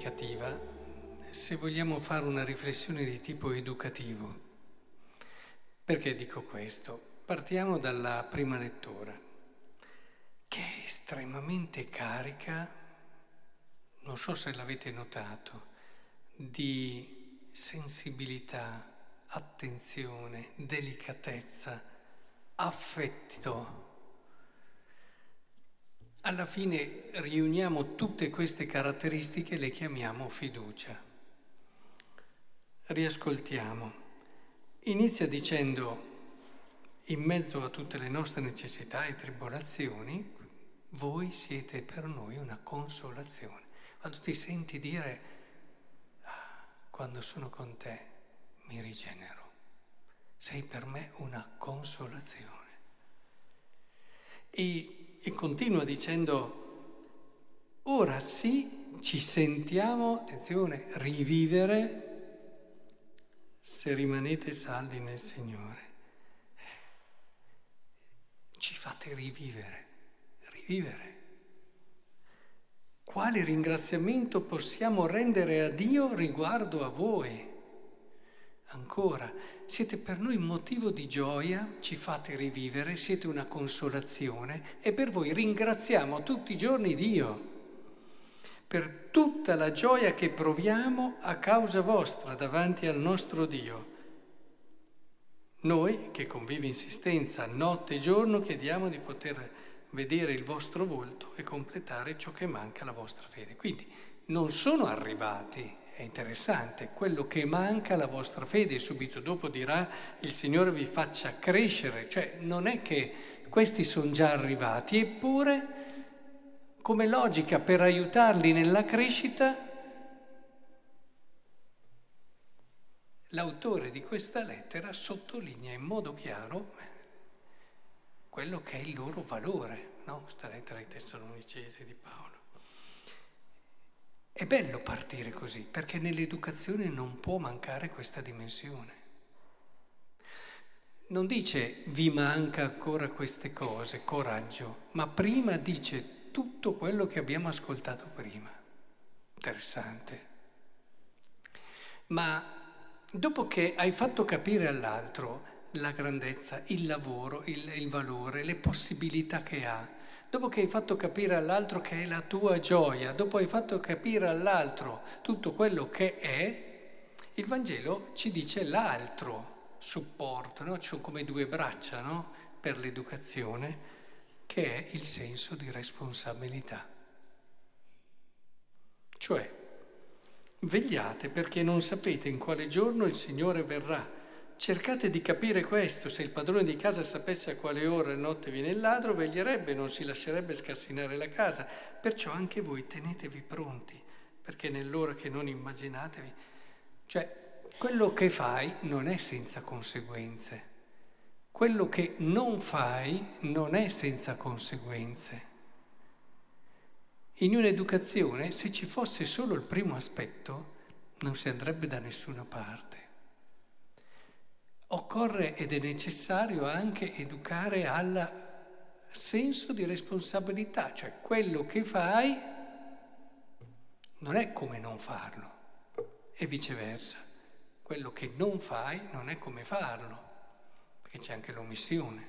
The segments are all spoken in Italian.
significativa se vogliamo fare una riflessione di tipo educativo. Perché dico questo? Partiamo dalla prima lettura, che è estremamente carica, non so se l'avete notato, di sensibilità, attenzione, delicatezza, affetto alla fine riuniamo tutte queste caratteristiche e le chiamiamo fiducia. Riascoltiamo. Inizia dicendo, in mezzo a tutte le nostre necessità e tribolazioni, voi siete per noi una consolazione. Quando ti senti dire, ah, quando sono con te mi rigenero, sei per me una consolazione. E e continua dicendo, ora sì ci sentiamo, attenzione, rivivere se rimanete saldi nel Signore. Ci fate rivivere, rivivere. Quale ringraziamento possiamo rendere a Dio riguardo a voi? Ancora, siete per noi motivo di gioia, ci fate rivivere, siete una consolazione e per voi ringraziamo tutti i giorni Dio per tutta la gioia che proviamo a causa vostra davanti al nostro Dio. Noi, che con viva insistenza, notte e giorno, chiediamo di poter vedere il vostro volto e completare ciò che manca alla vostra fede. Quindi non sono arrivati è interessante, quello che manca alla vostra fede, subito dopo dirà il Signore vi faccia crescere, cioè non è che questi sono già arrivati, eppure come logica per aiutarli nella crescita, l'autore di questa lettera sottolinea in modo chiaro quello che è il loro valore, no? Questa lettera ai Tessalonicesi di Paolo. È bello partire così, perché nell'educazione non può mancare questa dimensione. Non dice vi manca ancora queste cose, coraggio, ma prima dice tutto quello che abbiamo ascoltato prima. Interessante. Ma dopo che hai fatto capire all'altro la grandezza, il lavoro, il, il, valore, le possibilità che ha. Dopo che hai fatto capire all'altro che è la tua gioia, dopo hai fatto capire all'altro tutto quello che è, il Vangelo ci dice l'altro supporto, no? Ci come due braccia no? per l'educazione, che è il senso di responsabilità. Cioè, vegliate perché non sapete in quale giorno il Signore verrà Cercate di capire questo, se il padrone di casa sapesse a quale ora di notte viene il ladro, veglierebbe, non si lascerebbe scassinare la casa. Perciò anche voi tenetevi pronti, perché nell'ora che non immaginatevi, cioè quello che fai non è senza conseguenze, quello che non fai non è senza conseguenze. In un'educazione, se ci fosse solo il primo aspetto, non si andrebbe da nessuna parte. Occorre ed è necessario anche educare al senso di responsabilità, cioè quello che fai non è come non farlo e viceversa, quello che non fai non è come farlo, perché c'è anche l'omissione.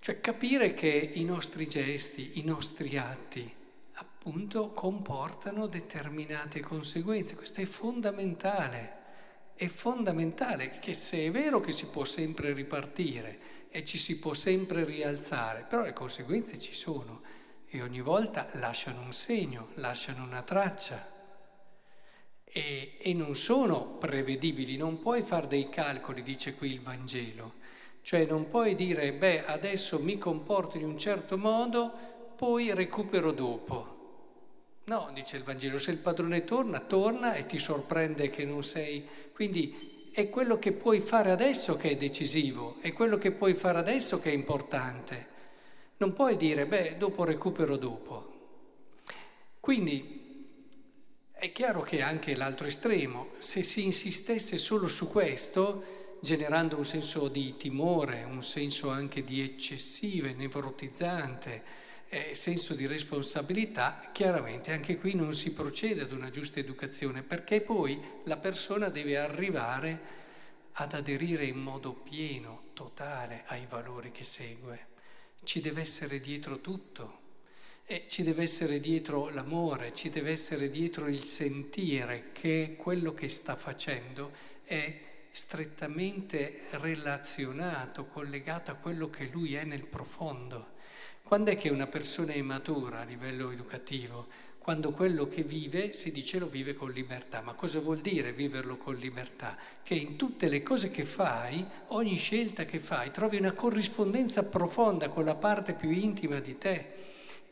Cioè capire che i nostri gesti, i nostri atti, appunto, comportano determinate conseguenze, questo è fondamentale è fondamentale che se è vero che si può sempre ripartire e ci si può sempre rialzare, però le conseguenze ci sono e ogni volta lasciano un segno, lasciano una traccia e, e non sono prevedibili, non puoi fare dei calcoli, dice qui il Vangelo, cioè non puoi dire beh adesso mi comporto in un certo modo, poi recupero dopo. No, dice il Vangelo, se il padrone torna, torna e ti sorprende che non sei. Quindi è quello che puoi fare adesso che è decisivo, è quello che puoi fare adesso che è importante. Non puoi dire, beh, dopo recupero dopo. Quindi è chiaro che anche l'altro estremo, se si insistesse solo su questo, generando un senso di timore, un senso anche di eccessive, nevrotizzante, eh, senso di responsabilità, chiaramente anche qui non si procede ad una giusta educazione perché poi la persona deve arrivare ad aderire in modo pieno, totale ai valori che segue. Ci deve essere dietro tutto. E ci deve essere dietro l'amore, ci deve essere dietro il sentire che quello che sta facendo è strettamente relazionato, collegato a quello che lui è nel profondo. Quando è che una persona è matura a livello educativo? Quando quello che vive si dice lo vive con libertà. Ma cosa vuol dire viverlo con libertà? Che in tutte le cose che fai, ogni scelta che fai, trovi una corrispondenza profonda con la parte più intima di te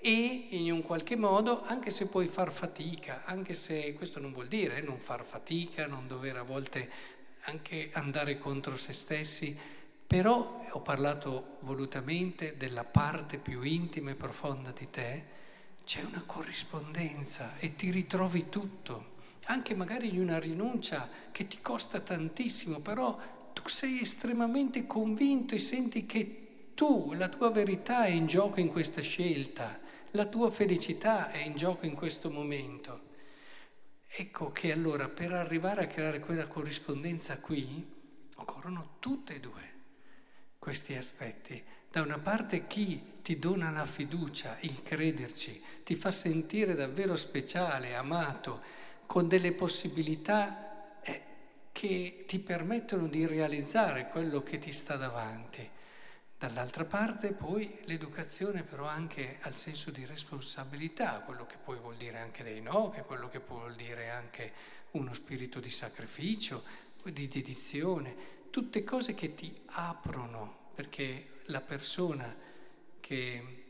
e in un qualche modo, anche se puoi far fatica, anche se questo non vuol dire non far fatica, non dover a volte anche andare contro se stessi, però ho parlato volutamente della parte più intima e profonda di te, c'è una corrispondenza e ti ritrovi tutto, anche magari in una rinuncia che ti costa tantissimo, però tu sei estremamente convinto e senti che tu, la tua verità è in gioco in questa scelta, la tua felicità è in gioco in questo momento. Ecco che allora per arrivare a creare quella corrispondenza qui occorrono tutte e due questi aspetti. Da una parte chi ti dona la fiducia, il crederci, ti fa sentire davvero speciale, amato, con delle possibilità eh, che ti permettono di realizzare quello che ti sta davanti. Dall'altra parte poi l'educazione però anche al senso di responsabilità, quello che poi vuol dire anche dei no, che quello che può vuol dire anche uno spirito di sacrificio, di dedizione, tutte cose che ti aprono, perché la persona che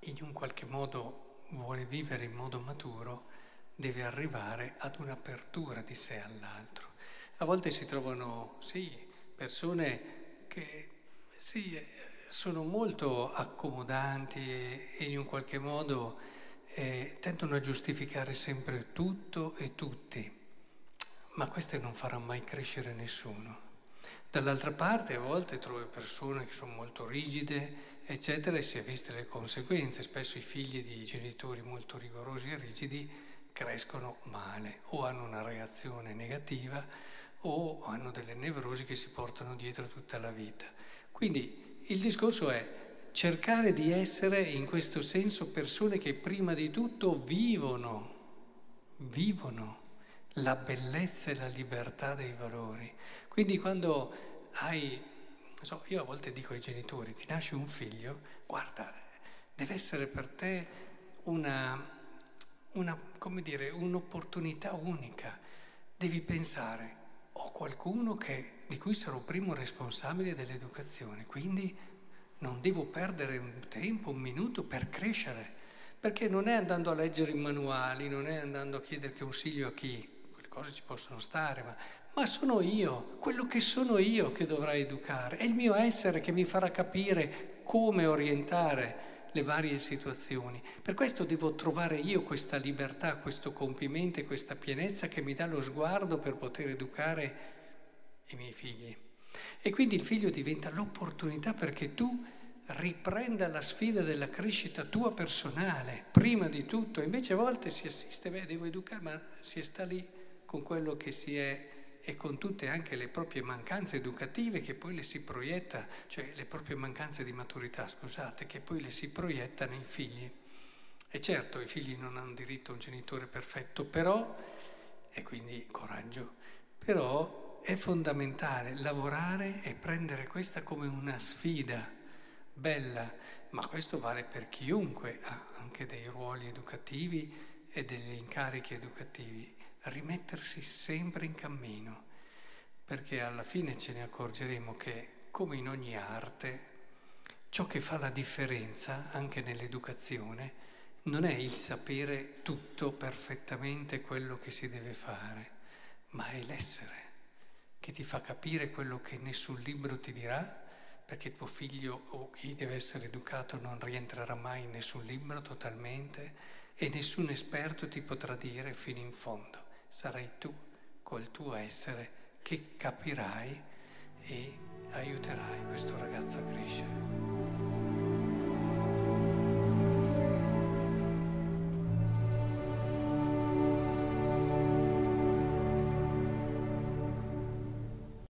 in un qualche modo vuole vivere in modo maturo deve arrivare ad un'apertura di sé all'altro. A volte si trovano, sì, persone che sì, sono molto accomodanti e, in un qualche modo eh, tendono a giustificare sempre tutto e tutti ma queste non faranno mai crescere nessuno. Dall'altra parte a volte trovi persone che sono molto rigide, eccetera, e si è viste le conseguenze. Spesso i figli di genitori molto rigorosi e rigidi crescono male o hanno una reazione negativa o hanno delle nevrosi che si portano dietro tutta la vita. Quindi il discorso è cercare di essere in questo senso persone che prima di tutto vivono, vivono la bellezza e la libertà dei valori. Quindi quando hai, so, io a volte dico ai genitori, ti nasce un figlio, guarda, deve essere per te una, una come dire, un'opportunità unica. Devi pensare, ho qualcuno che, di cui sarò primo responsabile dell'educazione, quindi non devo perdere un tempo, un minuto per crescere, perché non è andando a leggere i manuali, non è andando a chiedere consiglio a chi, cose ci possono stare, ma, ma sono io, quello che sono io che dovrà educare, è il mio essere che mi farà capire come orientare le varie situazioni. Per questo devo trovare io questa libertà, questo compimento questa pienezza che mi dà lo sguardo per poter educare i miei figli. E quindi il figlio diventa l'opportunità perché tu riprenda la sfida della crescita tua personale, prima di tutto. Invece a volte si assiste, beh, devo educare, ma si sta lì con quello che si è e con tutte anche le proprie mancanze educative che poi le si proietta, cioè le proprie mancanze di maturità, scusate, che poi le si proietta nei figli. E certo, i figli non hanno diritto a un genitore perfetto, però, e quindi coraggio, però è fondamentale lavorare e prendere questa come una sfida bella, ma questo vale per chiunque ha anche dei ruoli educativi e degli incarichi educativi rimettersi sempre in cammino, perché alla fine ce ne accorgeremo che, come in ogni arte, ciò che fa la differenza anche nell'educazione non è il sapere tutto perfettamente quello che si deve fare, ma è l'essere che ti fa capire quello che nessun libro ti dirà, perché tuo figlio o chi deve essere educato non rientrerà mai in nessun libro totalmente e nessun esperto ti potrà dire fino in fondo sarai tu col tuo essere che capirai e aiuterai questo ragazzo a crescere.